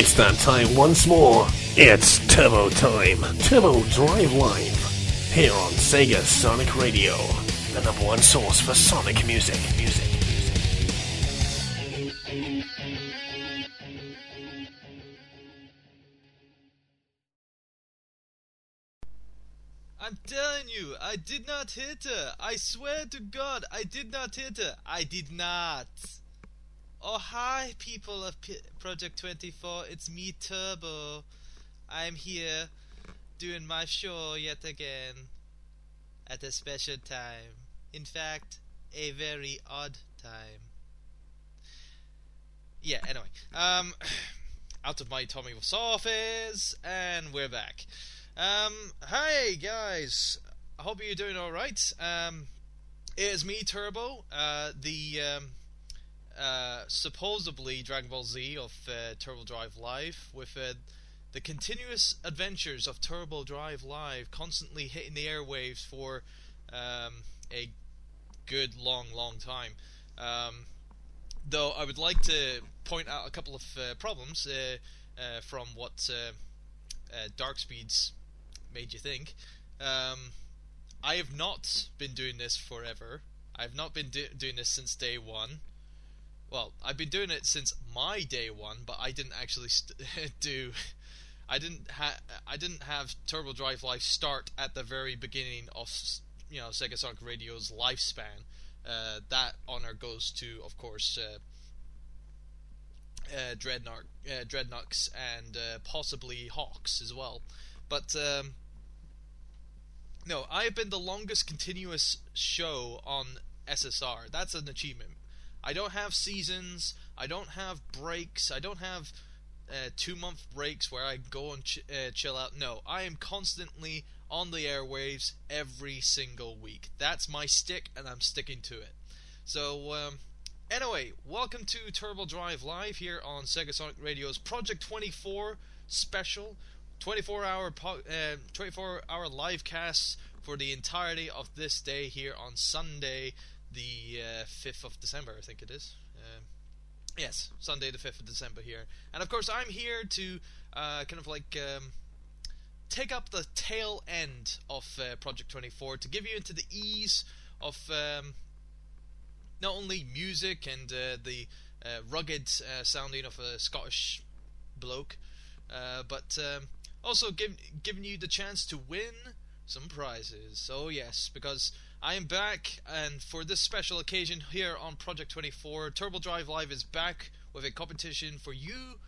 It's that time once more. It's Turbo Time. Turbo Drive Live. Here on Sega Sonic Radio. The number one source for Sonic music. Music. I'm telling you, I did not hit her. I swear to God, I did not hit her. I did not. Oh, hi, people of P- Project 24. It's me, Turbo. I'm here doing my show yet again at a special time. In fact, a very odd time. Yeah, anyway. Um, out of my Tommy was office, and we're back. Um, hi, guys. I hope you're doing alright. Um, it is me, Turbo, uh, the, um, uh, supposedly Dragon Ball Z of uh, Turbo Drive Live with uh, the continuous adventures of Turbo Drive Live, constantly hitting the airwaves for um, a good long, long time. Um, though I would like to point out a couple of uh, problems uh, from what Darkspeeds made you think. Um, I have not been doing this forever. I've not been do- doing this since day one well, I've been doing it since my day one, but I didn't actually st- do. I didn't have I didn't have Turbo Drive Live start at the very beginning of you know Sega Sonic Radio's lifespan. Uh, that honor goes to, of course, uh, uh, Dreadnought, uh, and uh, possibly Hawks as well. But um, no, I have been the longest continuous show on SSR. That's an achievement I don't have seasons. I don't have breaks. I don't have uh, two month breaks where I go and ch- uh, chill out. No, I am constantly on the airwaves every single week. That's my stick, and I'm sticking to it. So, um, anyway, welcome to Turbo Drive Live here on Sega Sonic Radio's Project 24 special. 24 hour po- uh, 24 hour live cast for the entirety of this day here on Sunday, the uh, 5th of December, I think it is. Uh, yes, Sunday the 5th of December here. And of course, I'm here to uh, kind of like um, take up the tail end of uh, Project 24 to give you into the ease of um, not only music and uh, the uh, rugged sounding of a Scottish bloke, but um, also give, giving you the chance to win some prizes. Oh, yes, because I am back, and for this special occasion here on Project 24, Turbo Drive Live is back with a competition for you,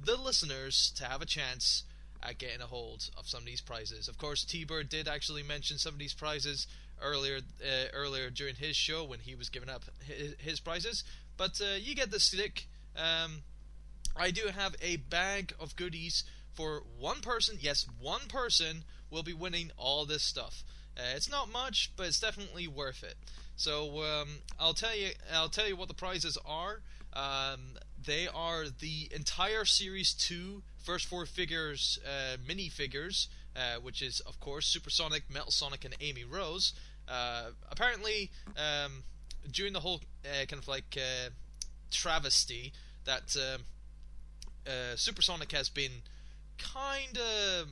the listeners, to have a chance at getting a hold of some of these prizes. Of course, T-Bird did actually mention some of these prizes earlier uh, earlier during his show when he was giving up his, his prizes, but uh, you get the stick. Um, I do have a bag of goodies for one person. Yes, one person will be winning all this stuff. Uh, it's not much, but it's definitely worth it. So um, I'll tell you, I'll tell you what the prizes are. Um, they are the entire Series two first four figures uh, mini figures, uh, which is of course Supersonic, Metal Sonic, and Amy Rose. Uh, apparently, um, during the whole uh, kind of like uh, travesty that um, Supersonic has been kind of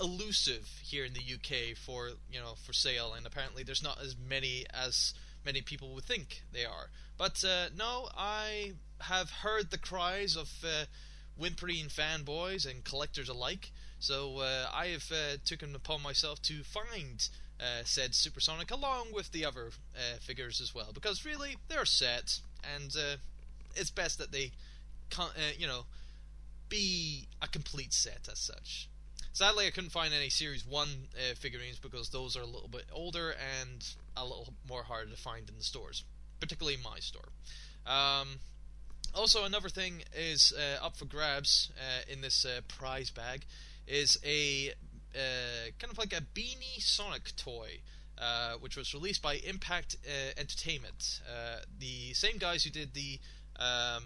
elusive here in the UK for you know for sale, and apparently there's not as many as many people would think they are. But uh, no, I have heard the cries of uh, whimpering fanboys and collectors alike, so uh, I have uh, taken upon myself to find uh, said Supersonic along with the other uh, figures as well, because really they're set, and it's best that they, con- you know, be a complete set as such. Sadly, I couldn't find any Series 1 uh, figurines because those are a little bit older and a little more hard to find in the stores, particularly my store. Um, also, another thing is uh, up for grabs uh, in this uh, prize bag is a uh, kind of like a Beanie Sonic toy. Uh, which was released by Impact Entertainment, the same guys who did the um,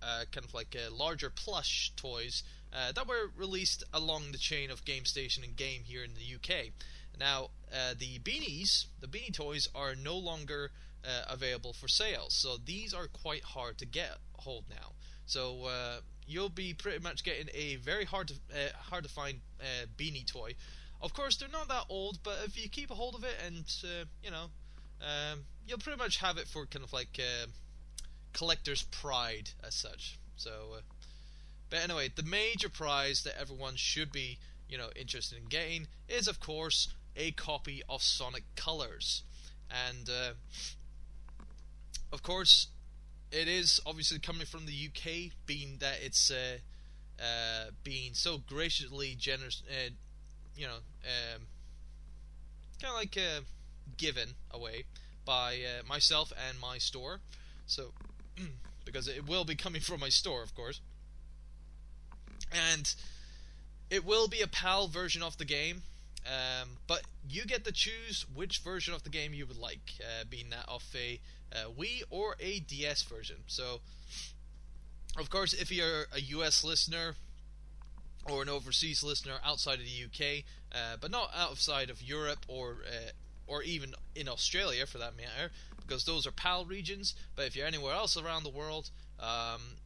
kind of like larger plush toys uh, that were released along the chain of GameStation and Game here in the UK. Now, uh, the beanies, the beanie toys, are no longer uh, available for sale, so these are quite hard to get hold now. So uh, you'll be pretty much getting a very hard to uh, hard to find uh, beanie toy. Of course, they're not that old, but if you keep a hold of it and you know, um, you'll pretty much have it for kind of like collector's pride as such. So, but anyway, the major prize that everyone should be you know interested in getting is of course a copy of Sonic Colors, and uh, of course it is obviously coming from the UK, being that it's uh, uh, being so graciously generous, uh, you know, um, kind of like uh, given away by uh, myself and my store. So, because it will be coming from my store, of course, and it will be a PAL version of the game. Um, but you get to choose which version of the game you would like, uh, being that of a uh, Wii or a DS version. So, of course, if you're a US listener or an overseas listener outside of the UK, uh, but not outside of Europe or uh, or even in Australia for that matter, because those are PAL regions. But if you're anywhere else around the world, um,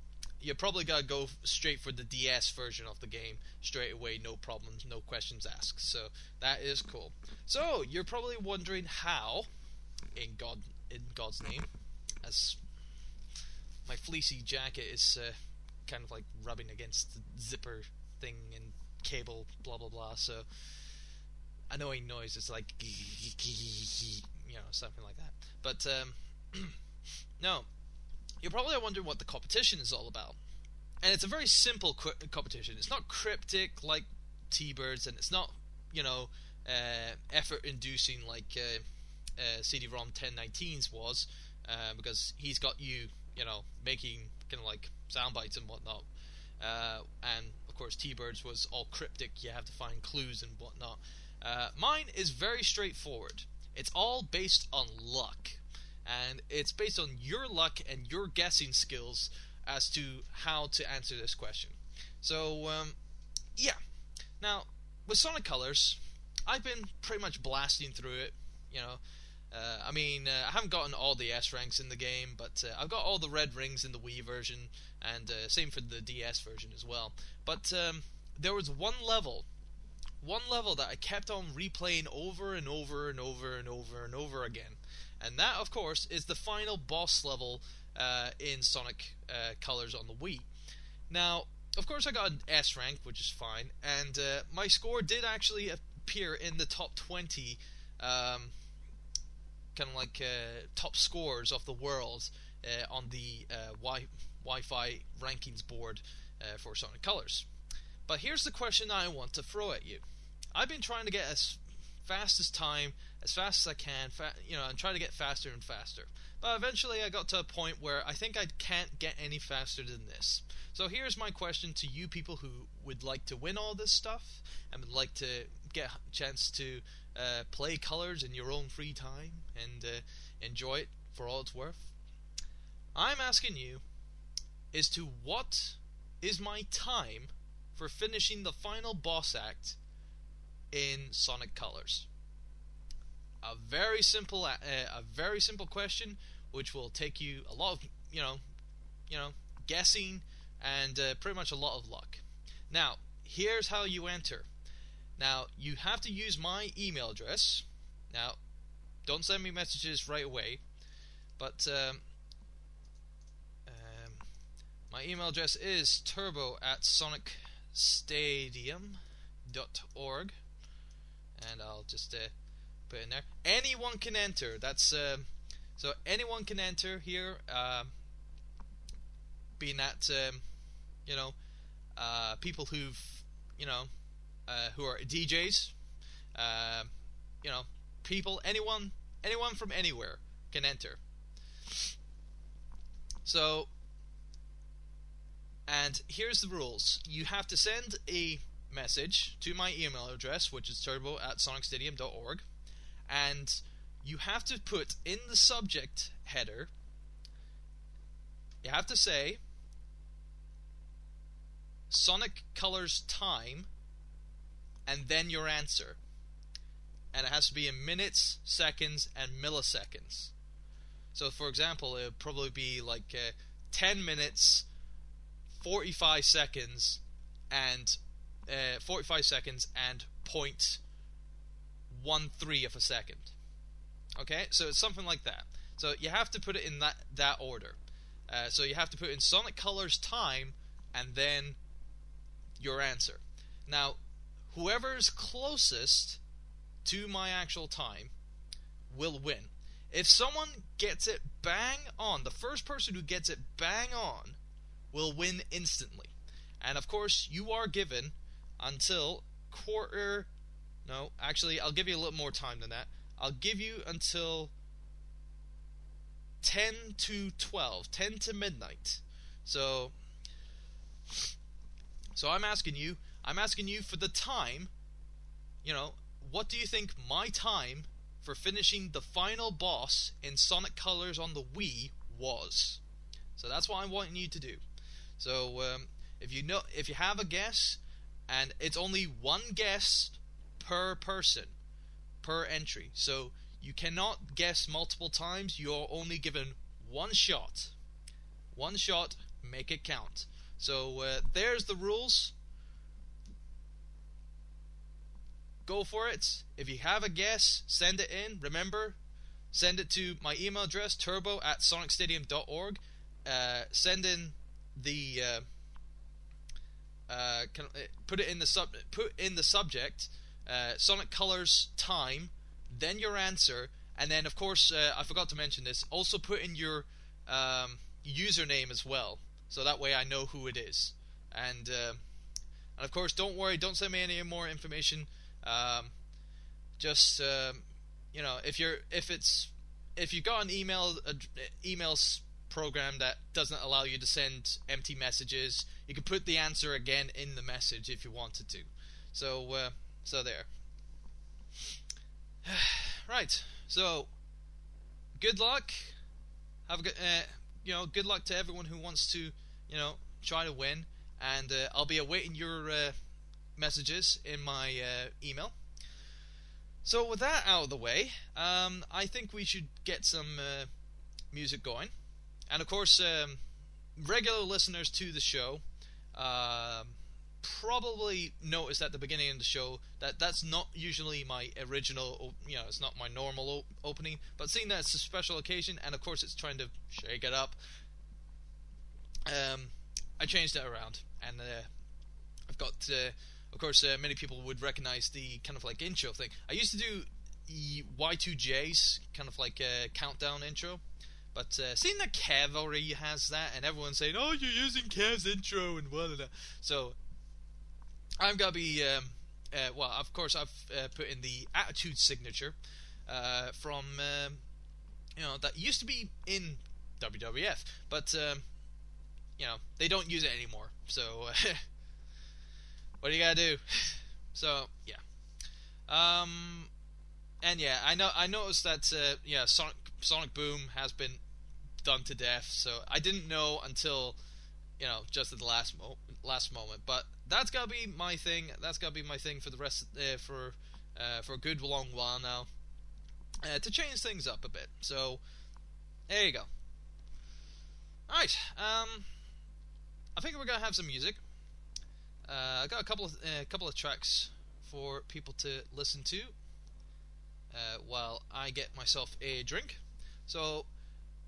you probably gotta go straight for the DS version of the game straight away, no problems, no questions asked. So that is cool. So you're probably wondering how, in God in God's name, as my fleecy jacket is uh, kind of like rubbing against the zipper thing and cable, blah blah blah. So annoying noise. It's like you know something like that. But um, no, you're probably wondering what the competition is all about, and it's a very simple qu- competition. It's not cryptic like T-Birds, and it's not you know uh, effort-inducing like. Uh, uh, CD-ROM 1019's was, uh, because he's got you, you know, making kind of like sound bites and whatnot. Uh, and of course, T-Birds was all cryptic. You have to find clues and whatnot. Uh, mine is very straightforward. It's all based on luck, and it's based on your luck and your guessing skills as to how to answer this question. So, um, yeah. Now, with Sonic Colors, I've been pretty much blasting through it. You know, uh, I mean, uh, I haven't gotten all the S ranks in the game, but uh, I've got all the red rings in the Wii version, and uh, same for the DS version as well. But um, there was one level, one level that I kept on replaying over and over and over and over and over again, and that, of course, is the final boss level uh, in Sonic uh, Colors on the Wii. Now, of course, I got an S rank, which is fine, and my score did actually appear in the top 20. Um, kind of like uh, top scores of the world uh, on the uh, wi- Wi-Fi rankings board uh, for Sonic Colors. But here's the question I want to throw at you. I've been trying to get as fast as time, as fast as I can, fa- you know, and try to get faster and faster. But eventually, I got to a point where I think I can't get any faster than this. So here's my question to you people who would like to win all this stuff and would like to get a chance to uh, play colors in your own free time and uh, enjoy it for all it's worth. I'm asking you as to what is my time for finishing the final boss act in Sonic Colors. A very simple, uh, a very simple question, which will take you a lot of, you know, you know, guessing and uh, pretty much a lot of luck. Now, here's how you enter. Now, you have to use my email address. Now, don't send me messages right away, but um, um, my email address is turbo at sonicstadium.org, and I'll just uh, put in there. Anyone can enter. That's uh, so anyone can enter here. Uh, being that um, you know uh, people who've you know uh, who are DJs, uh, you know, people, anyone, anyone from anywhere can enter. So, and here's the rules: you have to send a message to my email address, which is turbo at sonicstadium.org, and you have to put in the subject header. You have to say Sonic Colors Time and then your answer. And it has to be in minutes, seconds, and milliseconds. So, for example, it would probably be like uh, 10 minutes, 45 seconds and uh, 45 seconds and 0.13 of a second. Okay, so it's something like that. So you have to put it in that that order. Uh, so you have to put in Sonic Colors time and then your answer. Now, whoever's closest to my actual time will win. If someone gets it bang on, the first person who gets it bang on will win instantly. And of course, you are given until quarter. No, actually, I'll give you a little more time than that. I'll give you until 10 to 12, 10 to midnight. So, so I'm asking you, I'm asking you for the time. You know, what do you think my time for finishing the final boss in Sonic Colors on the Wii was? So that's what I'm wanting you to do. So um, if you know, if you have a guess, and it's only one guess per person per entry. So you cannot guess multiple times. You're only given one shot. One shot, make it count. So uh, there's the rules. Go for it. If you have a guess, send it in. Remember, send it to my email address, turbo at sonicstadium.org. Uh, send in the. Uh, uh, uh, put it in the sub put in the subject uh, Sonic Colors time, then your answer, and then of course uh, I forgot to mention this. Also put in your um, username as well, so that way I know who it is. And uh, and of course, don't worry, don't send me any more information. Um, just um, you know, if you're if it's if you got an email uh, emails program that doesn't allow you to send empty messages, you can put the answer again in the message if you wanted to. So uh, so there. right. So good luck. Have a good uh, you know, good luck to everyone who wants to, you know, try to win and uh, I'll be awaiting your uh, messages in my uh, email. So with that out of the way, um, I think we should get some uh, music going, and of course, um, regular listeners to the show um, probably noticed at the beginning of the show that that's not usually my original, you know, it's not my normal op- opening. But seeing that it's a special occasion, and of course it's trying to shake it up, um, I changed it around, and uh, I've got. Uh, of course, uh, many people would recognize the kind of like intro thing. I used to do Y2J's kind of like a countdown intro, but uh, seeing that Kev already has that, and everyone's saying, "Oh, you're using Kev's intro," and blah blah blah. So I'm gonna be. Um, uh, well, of course, I've uh, put in the attitude signature uh, from um, you know that used to be in WWF, but um, you know they don't use it anymore. So what do you gotta do? So yeah, um, and yeah, I know I noticed that uh, yeah Sonic Sonic Boom has been done to death. So I didn't know until you know just at the last mo- last moment. But that's gotta be my thing. That's gotta be my thing for the rest uh, for uh, for a good long while now uh, to change things up a bit. So there you go. All right. Um, I think we're gonna have some music. Uh, I got a couple of a couple of tracks for people to listen to uh, while I get myself a drink. So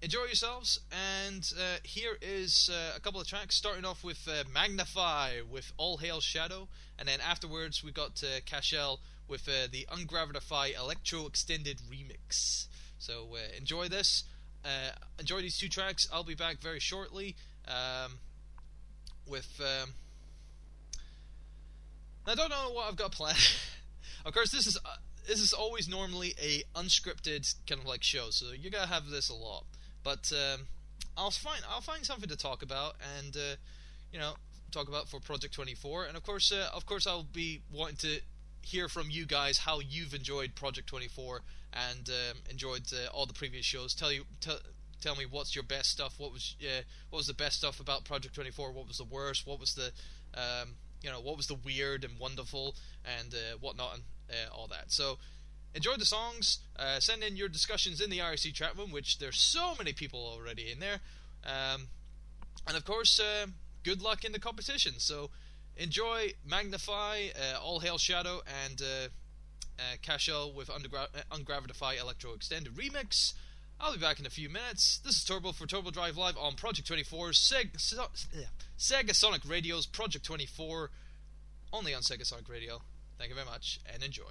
enjoy yourselves, and uh, here is uh, a couple of tracks, starting off with uh, Magna-Fi with All Hail Shadow, and then afterwards we got uh, Cashel with uh, the Ungravitify Electro Extended Remix. So uh, enjoy this, uh, enjoy these two tracks. I'll be back very shortly um, with. Um, I don't know what I've got planned. of course, this is this is always normally a unscripted kind of like show, so you're gonna have this a lot. But um, I'll find I'll find something to talk about, and uh, you know, talk about for Project 24. And of course, uh, of course, I'll be wanting to hear from you guys how you've enjoyed Project 24 and um, enjoyed uh, all the previous shows. Tell you tell tell me what's your best stuff. What was uh, what was the best stuff about Project 24? What was the worst? What was the um, you know what was the weird and wonderful and uh, whatnot and uh, all that. So enjoy the songs. Uh, send in your discussions in the IRC chat room, which there's so many people already in there. Um, and of course, uh, good luck in the competition. So enjoy, Magna-Fi, uh, all hail Shadow, and uh, uh, Cashel with Undergra- uh, Ungravitify Electro Extended Remix. I'll be back in a few minutes. This is Turbo for Turbo Drive Live on Project 24, Seg- so- Sega Sonic Radio's Project 24, only on Sega Sonic Radio. Thank you very much, and enjoy.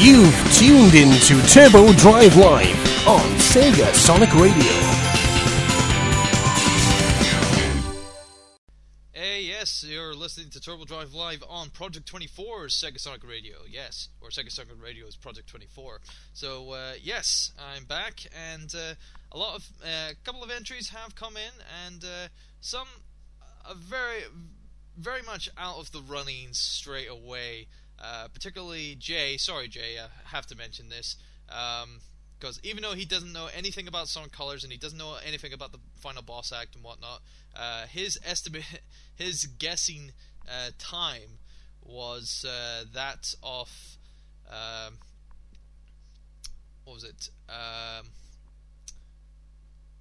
You've tuned into Turbo Drive Live on Sega Sonic Radio. Hey, yes, you're listening to Turbo Drive Live on Project 24's Sega Sonic Radio. Yes, or Sega Sonic Radio is Project 24. So, uh, yes, I'm back, and uh, a lot of, a uh, couple of entries have come in, and uh, some are very, very much out of the running straight away. Uh, particularly Jay. Sorry, Jay, I have to mention this. Because um, even though he doesn't know anything about Sonic Colors and he doesn't know anything about the final boss act and whatnot, uh, his estimate, his guessing uh, time was uh, that of um, what was it? Um,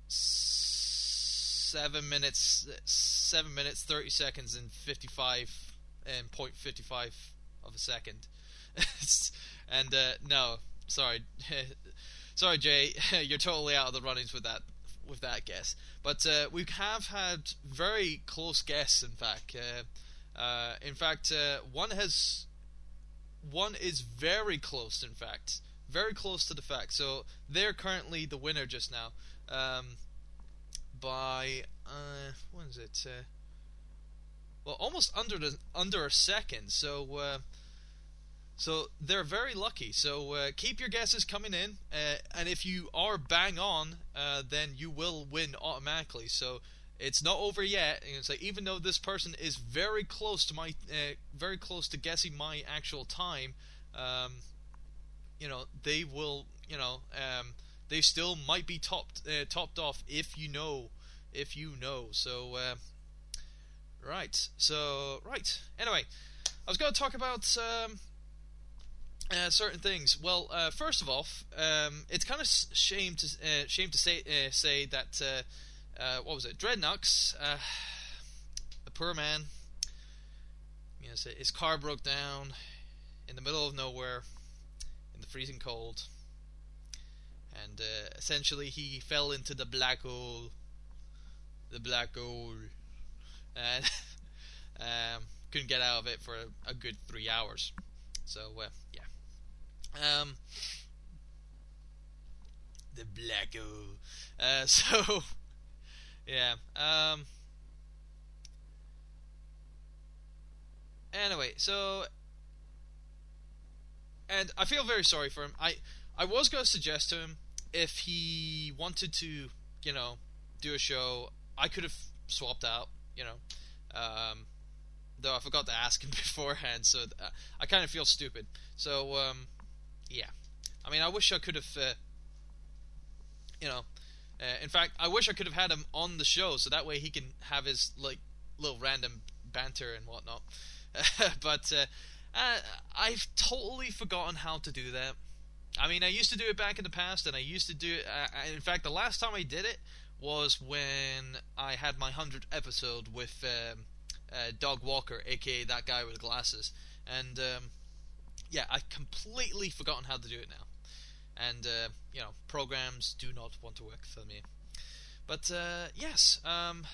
seven minutes, seven minutes, thirty seconds, and fifty-five and point fifty-five of a second. and uh, no, sorry, sorry, Jay, you're totally out of the runnings with that with that guess. But uh, we have had very close guesses. In fact, uh, uh in fact, uh, one has one is very close. In fact, very close to the fact. So they're currently the winner just now. Um, by uh, what is it? well, almost under the under a second. So so they're very lucky. So uh, keep your guesses coming in, uh, and if you are bang on, uh, then you will win automatically. So it's not over yet. And say even though this person is very close to my, uh, very close to guessing my actual time, um, you know they will, you know, um, they still might be topped, uh, topped off if you know, if you know. So uh, right, so right. Anyway, I was going to talk about. Um, uh, certain things. Well, uh, first of all, um, it's kind of shame to uh, shame to say uh, say that uh, uh, what was it, Dreadnoks, the poor man. You know, his car broke down in the middle of nowhere, in the freezing cold, and essentially he fell into the black hole. The black hole, and um, couldn't get out of it for a, a good three hours. So yeah. Um, the black hole. Uh, so, yeah. Um, anyway, so, and I feel very sorry for him. I I was to suggest to him if he wanted to, you know, do a show, I could have swapped out, you know. Um, though I forgot to ask him beforehand, so uh, I kind of feel stupid. So, um, yeah. I mean, I wish I could have, uh, you know, Uh, in fact, I wish I could have had him on the show so that way he can have his like little random banter and whatnot. but uh, uh, I've totally forgotten how to do that. I mean, I used to do it back in the past, and I used to do it. Uh, in fact, the last time I did it was when I had my hundredth episode with um, uh, Doug Walker, aka that guy with glasses, and um, yeah, I've completely forgotten how to do it now. And uh, you know, programs do not want to work for me. But uh, yes, um,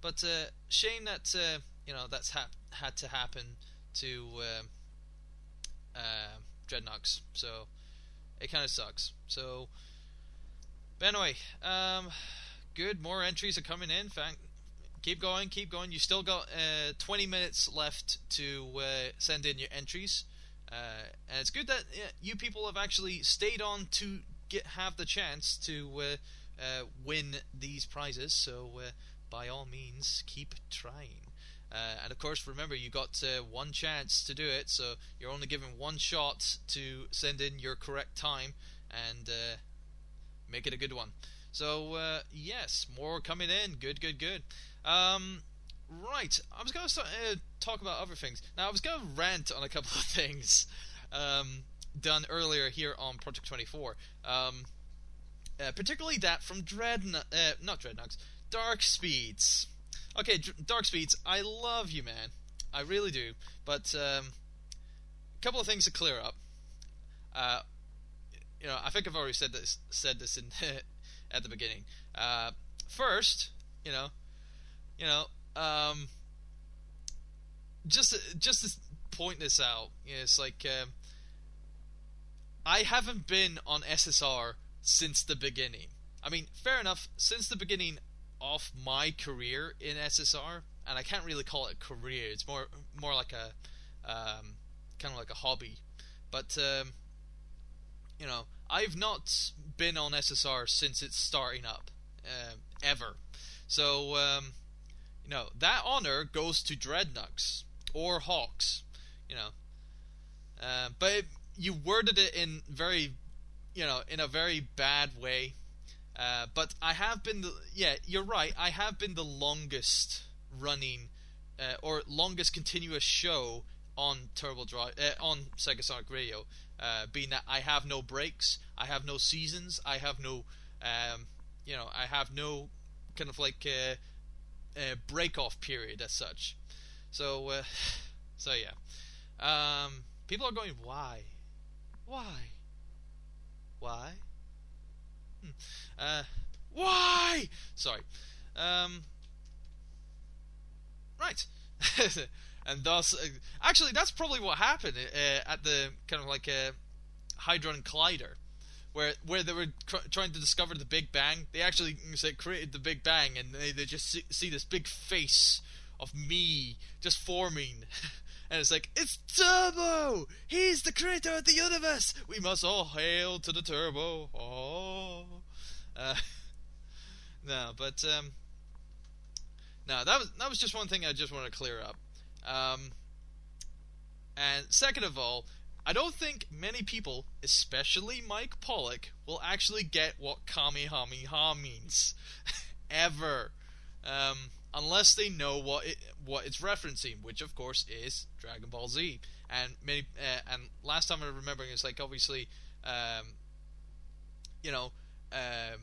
but uh, shame that uh, you know that's ha- had to happen to uh, uh, Dreadnoks. So it kind of sucks. So, but anyway, um, good. More entries are coming in. Fact, keep going, keep going. You still got uh, 20 minutes left to uh, send in your entries. Uh, and it's good that you people have actually stayed on to get have the chance to uh, uh, win these prizes. So uh, by all means, keep trying. And of course, remember you got one chance to do it, so you're only given one shot to send in your correct time and make it a good one. So yes, more coming in. Good, good, good. Um, right, I was going to start, uh, talk about other things. Now I was going to rant on a couple of things um, done earlier here on Project 24. Um, uh, particularly that from Dread, not Dreadnoks, Darkspeeds. Okay, Darkspeeds, I love you, man. I really do. But um, a couple of things to clear up. Uh, you know, I think I've already said this said this in at the beginning. Uh, first, you know, you know, um, just just to point this out, you know, it's like um, I haven't been on SSR since the beginning. I mean, fair enough. Since the beginning, of my career in SSR, and I can't really call it a career. It's more more like a um, kind of like a hobby. But um, you know, I've not been on SSR since it's starting up uh, ever. So um, you know that honor goes to Dreadnoks or Hawks. You know, uh, but it, you worded it in very you know in a very bad way uh, but I have been the yeah, you're right. I have been the longest running uh, or longest continuous show on Turbo Drive uh, on Sega Sonic Radio. Uh, being that I have no breaks, I have no seasons, I have no, um, you know, I have no kind of like uh, break off period as such. So, so yeah. Um, people are going, why, why, why? Hmm. Uh, why? Sorry. Um, right. and thus, uh, actually, that's probably what happened uh, at the kind of like a Hadron Collider, where where they were cr- trying to discover the Big Bang. They actually created the Big Bang, and they, they just see, see this big face of me just forming. and it's like, it's Turbo! He's the creator of the universe! We must all hail to the Turbo! Oh. Uh, no, but um, no, that was that was just one thing I just want to clear up. Um, and second of all, I don't think many people, especially Mike Pollock, will actually get what Kamehameha means ever, um, unless they know what it what it's referencing, which of course is Dragon Ball Z. And many uh, and last time I remember, it's like obviously, um, you know, um,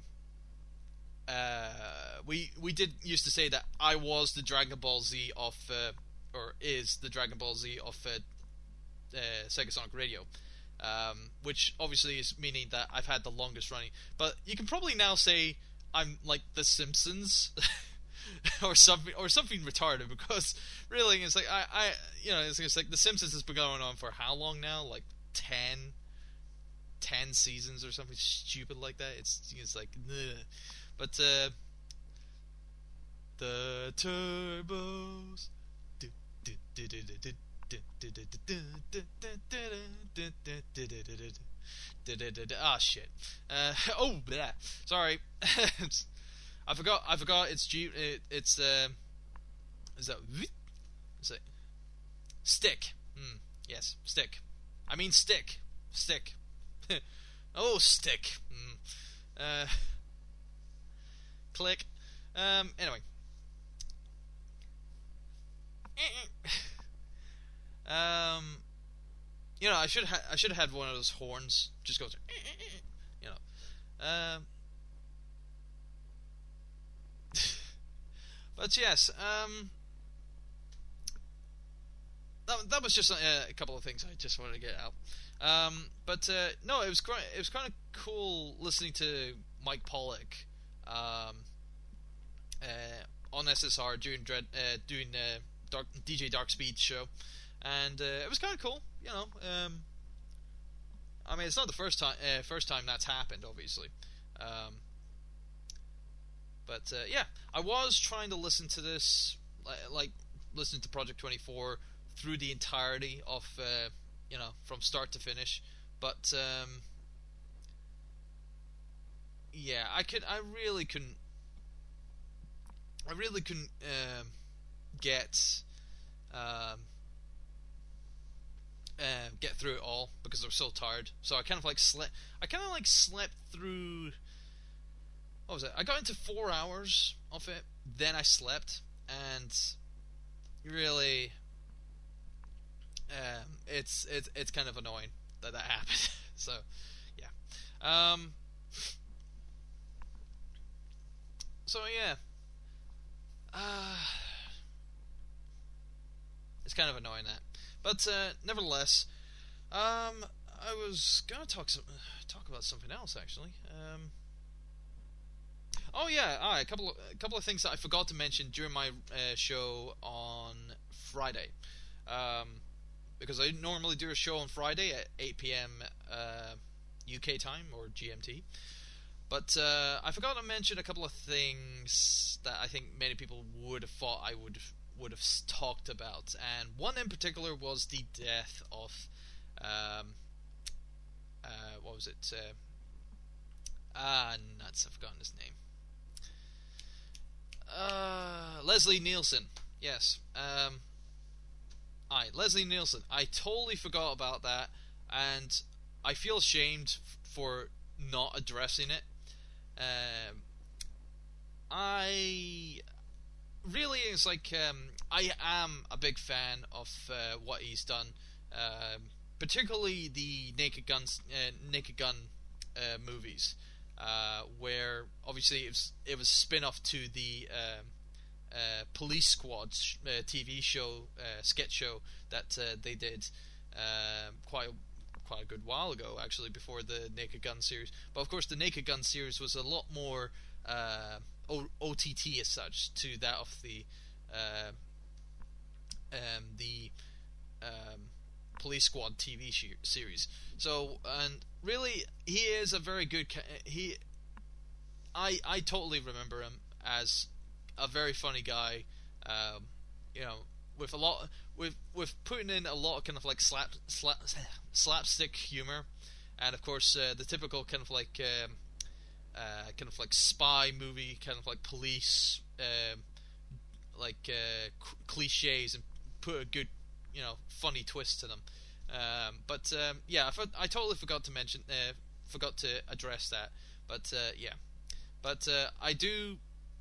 uh, we we did used to say that I was the Dragon Ball Z of, uh, or is the Dragon Ball Z of uh, Sega Sonic Radio, um, which obviously is meaning that I've had the longest running. But you can probably now say I'm like The Simpsons. or something or something retarded because really it's like I, I you know it's, it's like the simpsons has been going on for how long now like 10 10 seasons or something stupid like that. It's it's like, but uh, the turbos. Ah shit. Uh, oh, blah. sorry. I forgot. I forgot. It's G. It, it's uh, is that? Is it stick? Hmm. Yes, stick. I mean stick. Stick. oh, stick. Mm. Uh, click. Um, anyway. Um, you know, I should ha- I should have had one of those horns. Just goes, you know. Um, but yes, um, that, that was just a, a, couple of things I just wanted to get out. Um, but uh, no, it was quite, it was kind of cool listening to Mike Pollock um, uh, on SSR doing Dread, uh, doing Dark, DJ Dark Speed show, and uh, it was kind of cool. You know, um, I mean, it's not the first time uh, first time that's happened, obviously. Um, but uh, yeah, I was trying to listen to this, like listen to Project Twenty Four through the entirety of, uh, you know, from start to finish. But um, yeah, I could, I really couldn't, I really couldn't um, get um, uh, get through it all because I was so tired. So I kind of like slept. I kind of like slept through. What was it? I got into four hours of it. Then I slept, and really, um, it's it's it's kind of annoying that that happened. so, yeah. Um, so yeah. Uh, it's kind of annoying that, but uh, nevertheless, um, I was gonna talk some, talk about something else actually. Um, oh yeah, ah, a couple of, a couple of things that I forgot to mention during my uh, show on Friday. Um, because I normally do a show on Friday at 8 p.m. Uh, UK time or GMT. But uh, I forgot to mention a couple of things that I think many people would have thought I would would have talked about, and one in particular was the death of um, uh, what was it? Uh, ah, nuts! I've forgotten his name. Uh, Leslie Nielsen. Yes. Um, Aye, Leslie Nielsen. I totally forgot about that, and I feel ashamed for not addressing it. Um, I really it's like um, I am a big fan of uh, what he's done, um, particularly the Naked Gun uh, Naked Gun uh, movies, uh, where obviously it was, it was spin off to the um, uh, Police Squad sh- uh, TV show, sketch show that they did um, quite a, quite a good while ago, actually, before the Naked Gun series. But of course, the Naked Gun series was a lot more uh, OTT as such to that of the um, the um, Police Squad TV sh- series. So, and really, he is a very good. Ca- he, I I totally remember him as a very funny guy. Um, you know, with a lot with with putting in a lot of kind of like slap, slap slapstick humor, and of course uh, the typical kind of like um, uh, kind of like spy movie, kind of like police, um, like uh, cliches, and put a good you know funny twist to them. Um, but um, yeah, I, I, totally forgot to mention, uh, forgot to address that. But uh, yeah, but uh, I do,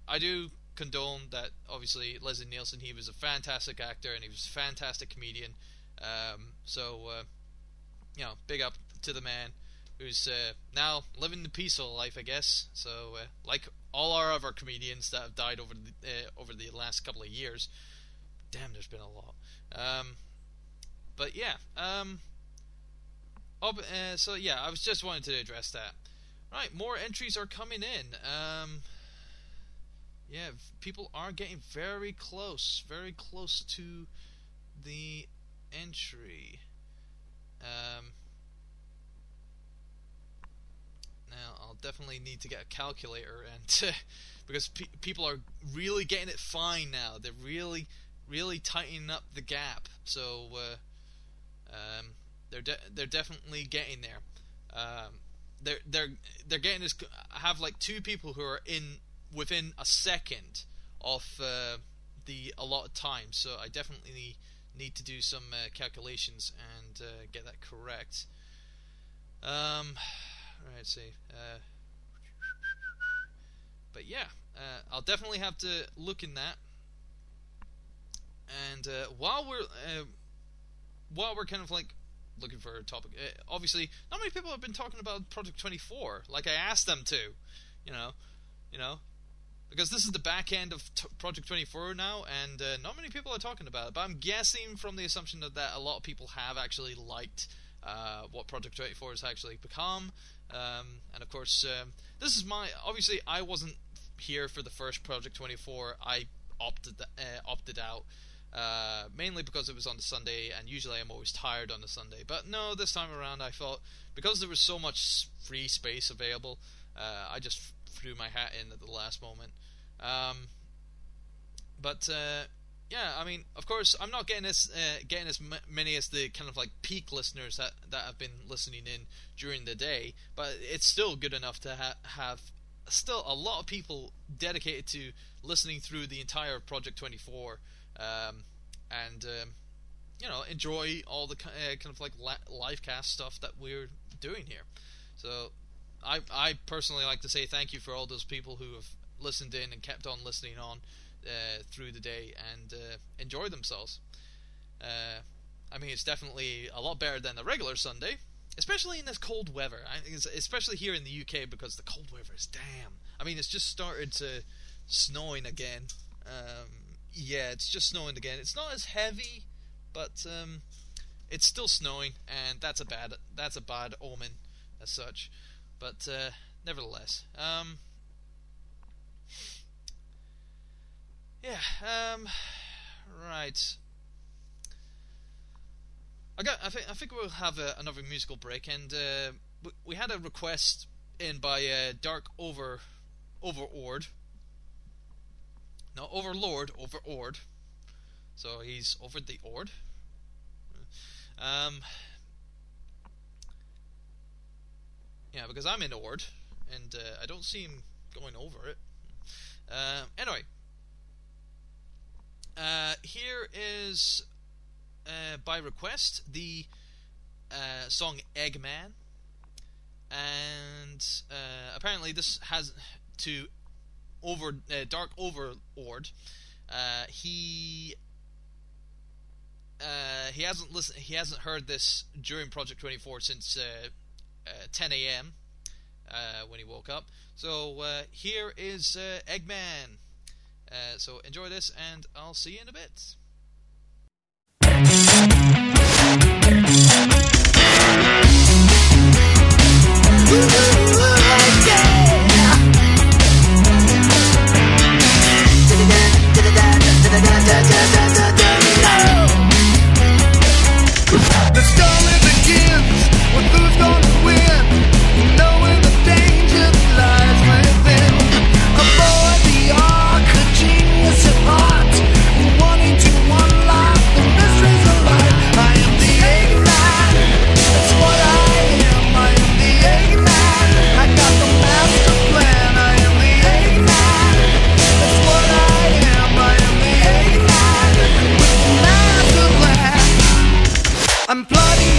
I do condone that. Obviously, Leslie Nielsen, he was a fantastic actor and he was a fantastic comedian. Um, so, uh, you know, big up to the man who's uh, now living the peaceful life, I guess. So, uh, like all our other comedians that have died over the uh, over the last couple of years. Damn, there's been a lot. Um, but yeah, um, oh, uh, so yeah, I was just wanting to address that. Right, more entries are coming in. Um, yeah, people are getting very close, very close to the entry. Um, now I'll definitely need to get a calculator and because pe- people are really getting it fine now. They're really, really tightening up the gap. So uh, um, they're de- they're definitely getting there. Um, they're they're they're getting this. I have like two people who are in within a second of uh, the allotted time. So I definitely need to do some uh, calculations and uh, get that correct. Um, right, let's see. Uh, but yeah, uh, I'll definitely have to look in that. And uh, while we're uh, while we're kind of like looking for a topic, uh, obviously, not many people have been talking about Project 24, like I asked them to. You know, you know, because this is the back end of t- Project 24 now, and uh, not many people are talking about it. But I'm guessing from the assumption that, that a lot of people have actually liked uh, what Project 24 has actually become. Um, and of course, um, this is my obviously I wasn't here for the first Project 24. I opted uh, opted out. Uh, mainly because it was on the Sunday, and usually I'm always tired on the Sunday. But no, this time around I thought because there was so much free space available, uh, I just threw my hat in at the last moment. Um, but uh, yeah, I mean, of course, I'm not getting as uh, getting as many as the kind of like peak listeners that that have been listening in during the day, but it's still good enough to ha- have still a lot of people dedicated to listening through the entire Project 24, um, and um, you know enjoy all the uh, kind of like la- live cast stuff that we're doing here. So I I personally like to say thank you for all those people who have listened in and kept on listening on uh, through the day and uh, enjoy themselves. Uh, I mean, it's definitely a lot better than the regular Sunday, especially in this cold weather. I especially here in the UK because the cold weather is damn. I mean, it's just started to snowing again. Um, yeah, it's just snowing again. It's not as heavy, but um, it's still snowing, and that's a bad that's a bad omen as such. But uh, nevertheless, um, yeah, um, right. I got. I think. I think we'll have a, another musical break, and uh, we, had a request in by uh, Dark Over Overord. No, Overlord, Overord. So he's over the Ord. Um, Yeah, because I'm in Ord, and uh, I don't see him going over it. Uh, anyway, uh, here is uh, by request the uh, song Eggman, and uh, apparently this has to over Dark Overlord. he he hasn't listened. He hasn't heard this during Project Twenty Four since uh, 10 a.m. Uh, when he woke up. So uh, here is Eggman. Uh, so enjoy this, and I'll see you in a bit. I'm plotting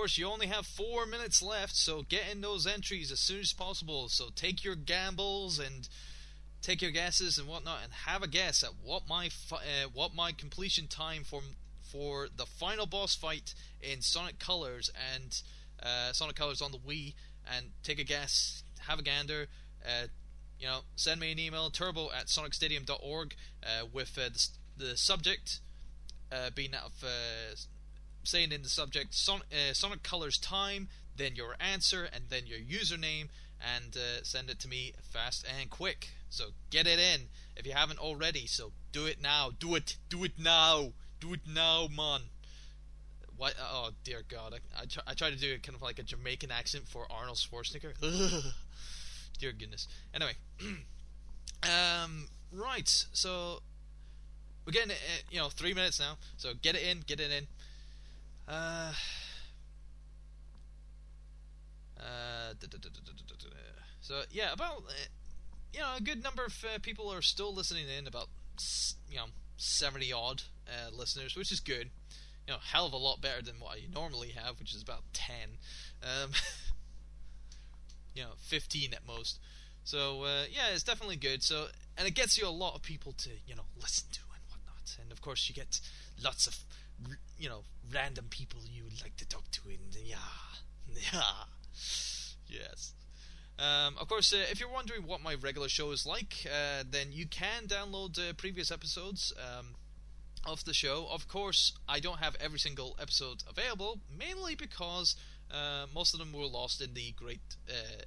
course, you only have four minutes left, so get in those entries as soon as possible. So take your gambles and take your guesses and whatnot, and have a guess at what my fi- uh, what my completion time for for the final boss fight in Sonic Colors and uh, Sonic Colors on the Wii, and take a guess, have a gander. Uh, you know, send me an email, turbo at sonicstadium.org, uh, with uh, the, the subject uh, being that of uh, saying in the subject Son- uh, Sonic Colors time, then your answer, and then your username, and uh, send it to me fast and quick. So get it in if you haven't already. So do it now. Do it. Do it now. Do it now, man. What? Oh dear God! I I, try, I try to do it kind of like a Jamaican accent for Arnold Schwarzenegger. dear goodness. Anyway, um, right. So we're getting, uh, you know, three minutes now. So get it in. Get it in. So yeah, about uh, you know a good number of uh, people are still listening in. About you know seventy odd uh, listeners, which is good. You know, hell of a lot better than what I normally have, which is about ten. Um, you know, fifteen at most. So uh, yeah, it's definitely good. So and it gets you a lot of people to you know listen to and whatnot. And of course, you get lots of you know random people you like to talk to. And yeah, yeah, yes. Um, of course, uh, if you're wondering what my regular show is like, uh, then you can download uh, previous episodes um, of the show. Of course, I don't have every single episode available, mainly because uh, most of them were lost in the great uh,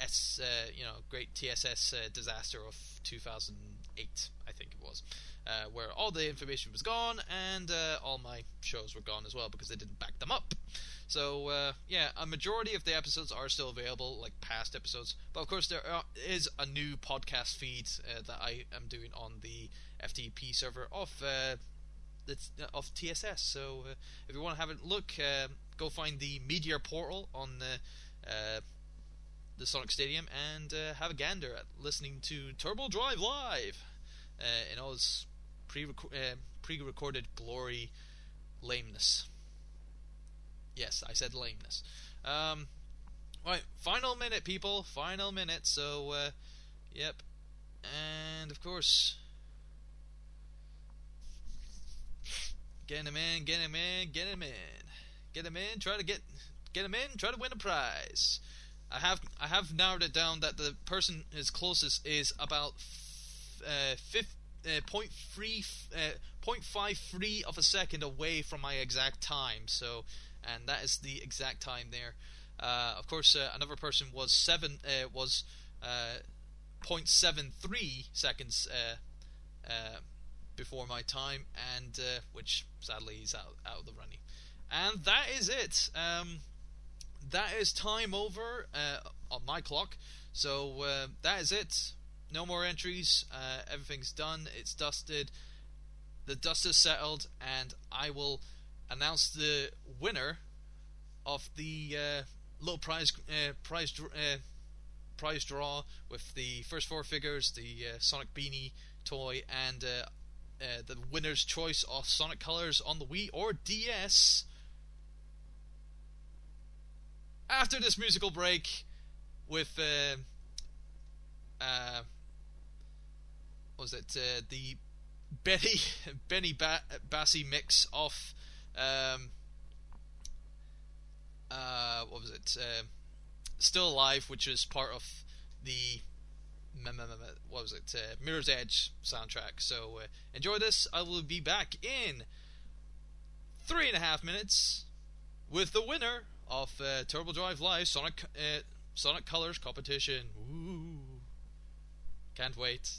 S, uh, you know, great TSS disaster of 2008, I think it was. Uh, where all the information was gone and uh, all my shows were gone as well because they didn't back them up. So uh, yeah, a majority of the episodes are still available, like past episodes. But of course, there are, is a new podcast feed uh, that I am doing on the FTP server of uh, of TSS. So uh, if you want to have a look, go find the media portal on the the Sonic Stadium and have a gander at listening to Turbo Drive live in all its pre uh, pre-recorded glory lameness. Yes, I said lameness. Um, right, final minute, people. Final minute. So, uh, yep. And of course, get him in, get him in, get him in, get him in. Try to get get him in. Try to win a prize. I have I have narrowed it down that the person is closest is about uh, 50 uh, 0.3, uh, 0.53 of a second away from my exact time. So, and that is the exact time there. Uh, of course, uh, another person was seven uh, was uh, 0.73 seconds before my time, and which sadly is out out of the running. And that is it. Um, that is time over on my clock. So that is it no more entries. Uh, everything's done. It's dusted. The dust is settled, and I will announce the winner of the uh, little prize uh, prize uh, prize draw with the first four figures, the uh, Sonic Beanie toy, and uh, the winner's choice of Sonic Colors on the Wii or DS. After this musical break, with uh, was it uh, the Benny Benny ba- Bassi mix of um, uh, what was it? Uh, Still Alive, which is part of the what was it? Uh, Mirror's Edge soundtrack. So uh, enjoy this. I will be back in three and a half minutes with the winner of uh, Turbo Drive Live Sonic uh, Sonic Colors competition. Ooh. Can't wait.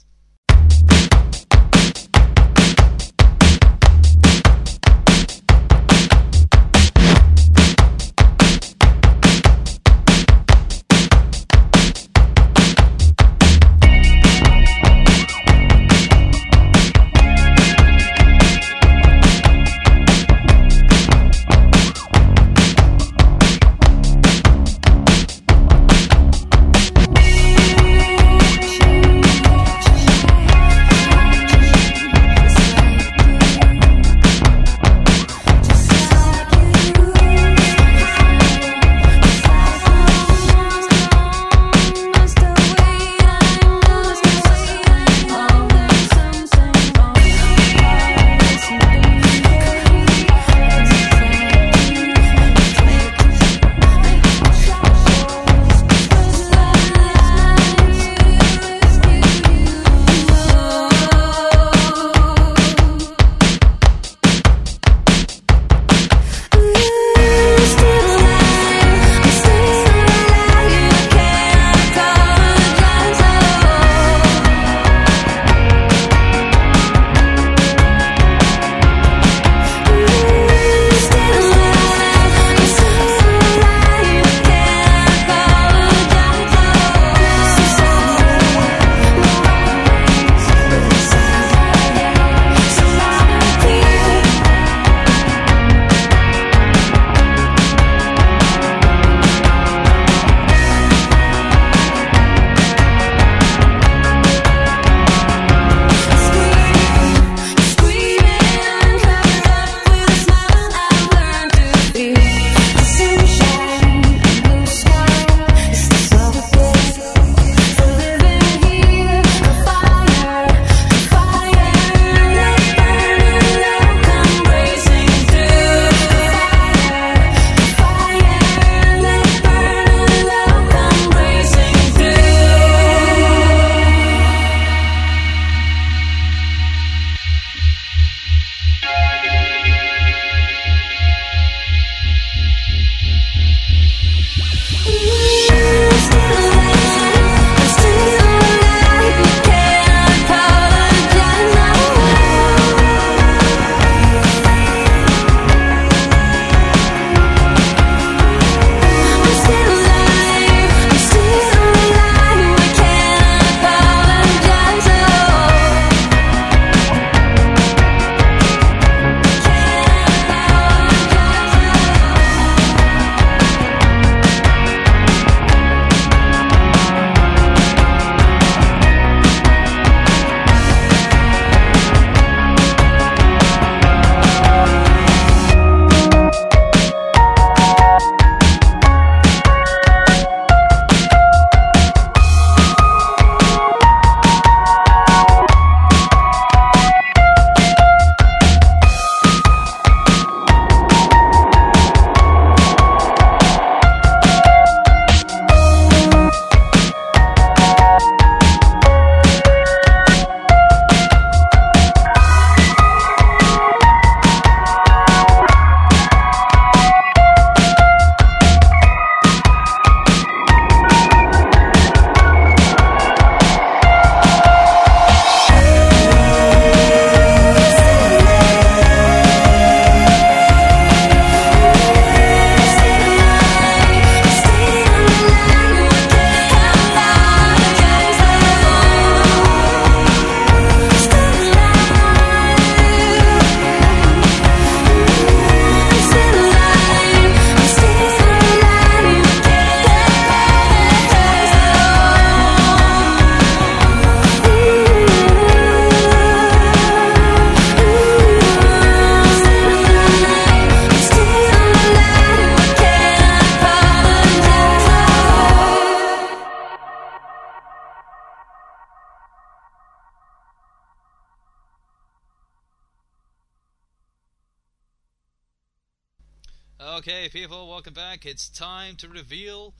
Okay, people, welcome back. It's time to reveal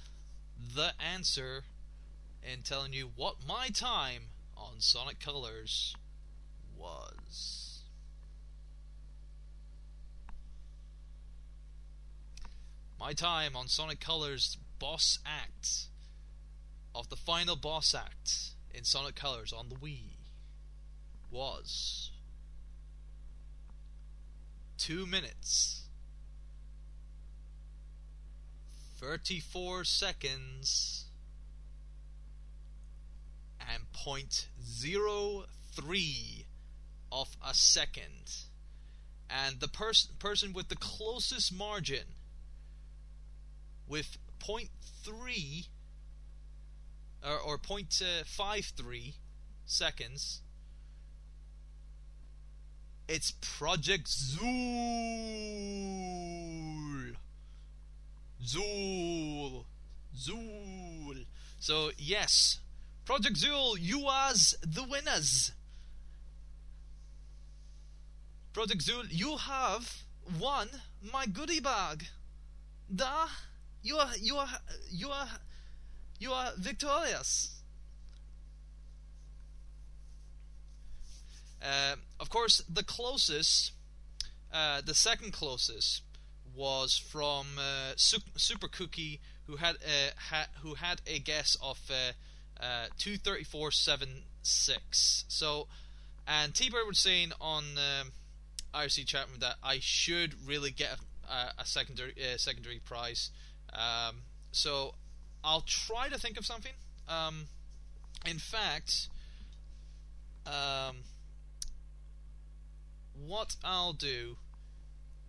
the answer and telling you what my time on Sonic Colors was. My time on Sonic Colors boss act of the final boss act in Sonic Colors on the Wii was 2 minutes 34 seconds and 0.03 of a second. And the pers- person with the closest margin with 0.3 or, or uh, 0.53 seconds it's Project Zool. Zool. Zool. So, yes, Project Zool, you was the winners. Project Zool, you have won my goodie bag. Da, you are, you are, you are, you are victorious. Uh, of course, the closest, uh, the second closest, was from uh, Super Cookie, who had a ha- who had a guess of uh, uh, two thirty four seven six. So, and T Bird was saying on um, IRC chat that I should really get a, a secondary uh, secondary prize. Um, so, I'll try to think of something. Um, in fact, um, what I'll do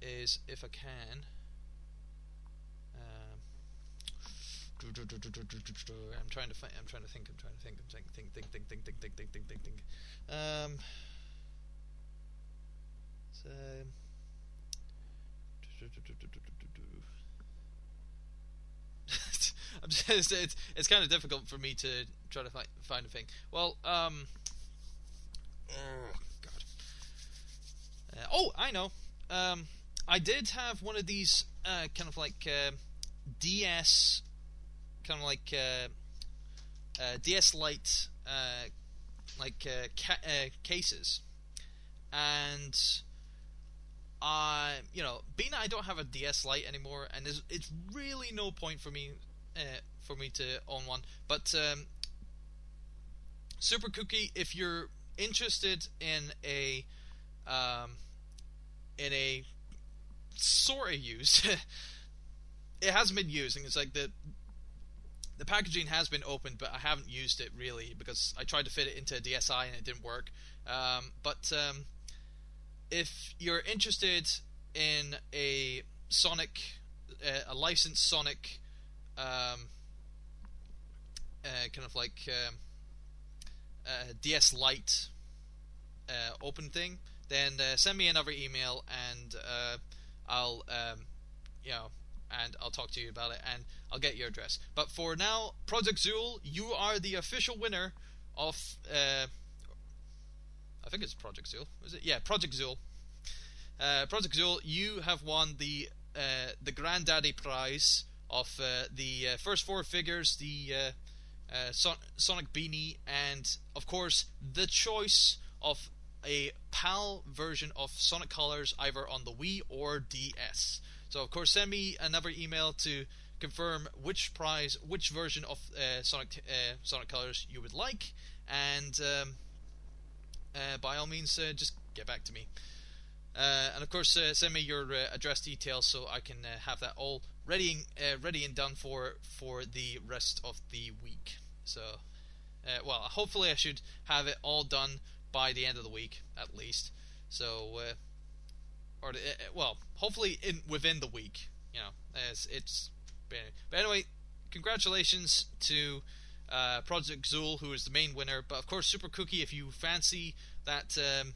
is, if I can, um, I'm trying to find, I'm trying to think. I'm trying to think. I'm trying to think. Think. Think. Think. Think. Think. Think. Think. Think. Think. Um. So. I'm just, it's it's kind of difficult for me to try to find find a thing. Well, um. Oh God. Uh, oh, I know. Um, I did have one of these uh, kind of like uh, DS, kind of like uh, uh, DS Lite, uh, like ca- cases, and I, you know, being that I don't have a DS Lite anymore, and it's really no point for me for me to own one. But um, Super Cookie, if you're interested in a um, in a sort of use. it hasn't been used, and it's like the the packaging has been opened, but I haven't used it really because I tried to fit it into a DSi and it didn't work. Um, but um, if you're interested in a Sonic, uh, a licensed Sonic, um, uh, kind of like um, uh, DS Lite open thing, then uh, send me another email and uh, I'll um, you know and I'll talk to you about it and I'll get your address. But for now, Project Zool, you are the official winner of uh, I think it's Project Zool. Is it? Yeah, Project Zool. Uh, Project Zool, you have won the uh, the Granddaddy prize of uh, the uh, first four figures, the Son- Sonic Beanie, and of course the choice of a PAL version of Sonic Colors either on the Wii or DS. So of course, send me another email to confirm which prize, which version of uh, Sonic uh, Sonic Colors you would like, and um, uh, by all means, uh, just get back to me. Uh, and of course, uh, send me your address details so I can have that all ready, and, ready and done for for the rest of the week. So, well, hopefully, I should have it all done by the end of the week at least. So, uh, or uh, well, hopefully in within the week. You know, as it's. But anyway, congratulations to uh, Project Zool, who is the main winner. But of course, Super Cookie, if you fancy that um,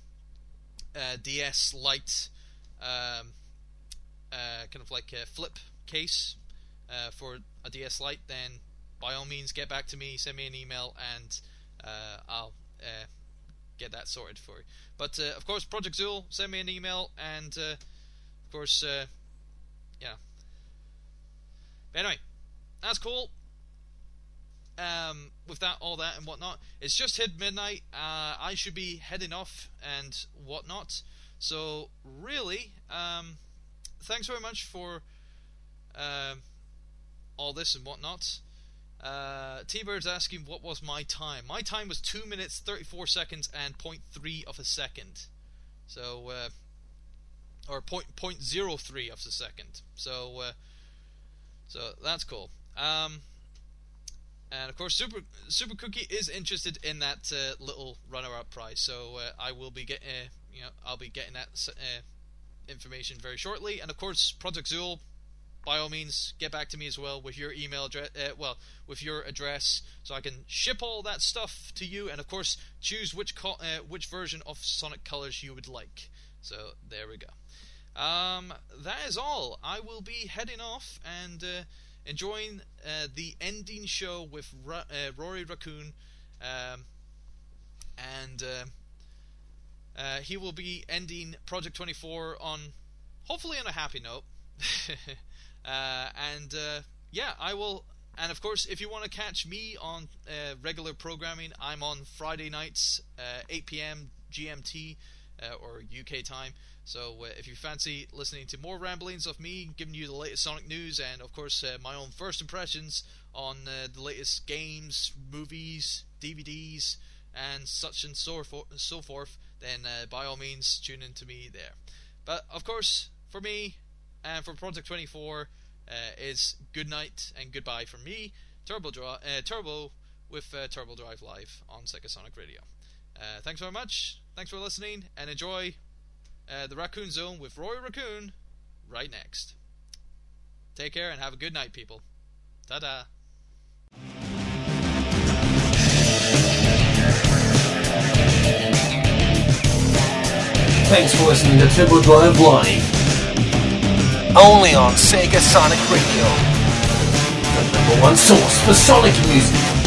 uh, DS Lite um, uh, kind of like a flip case uh, for a DS Lite, then by all means get back to me, send me an email, and I'll get that sorted for you. But uh, of course, Project Zool, send me an email, and uh, of course, uh, yeah, But anyway, that's cool. Um, with that, all that, and whatnot, it's just hit midnight. Uh, I should be heading off and whatnot. So really, um, thanks very much for uh, all this and whatnot. Uh, T-Bird's asking what was my time. My time was two minutes thirty four seconds and 0.3 of a second. So, uh, or point point zero three of a second. So, uh, so that's cool. Um, and of course, Super Super Cookie is interested in that uh, little runner-up prize. So uh, I will be getting, uh, you know, I'll be getting that uh, information very shortly. And of course, Project Zool, by all means, get back to me as well with your email address. Uh, well, with your address, so I can ship all that stuff to you. And of course, choose which co- uh, which version of Sonic Colors you would like. So there we go. Um, that is all. I will be heading off and uh, enjoying uh, the ending show with Ra- uh, Rory Raccoon, um, and uh, he will be ending Project 24 on hopefully on a happy note. Uh, and uh, yeah, I will. And of course, if you want to catch me on uh, regular programming, I'm on Friday nights, 8 p.m. GMT or UK time. So uh, if you fancy listening to more ramblings of me, giving you the latest Sonic news, and of course uh, my own first impressions on uh, the latest games, movies, DVDs, and such and so, for- so forth, then by all means tune in to me there. But of course, for me and for Project 24, uh, is good night and goodbye from me, Turbo, Dri- uh, Turbo with uh, Turbo Drive Live on Sega Sonic Radio. thanks very much. Thanks for listening, and enjoy uh, the Raccoon Zone with Roy Raccoon right next. Take care and have a good night, people. Ta da! Thanks for listening to Turbo Drive Live. Only on Sega Sonic Radio. The number one source for Sonic music.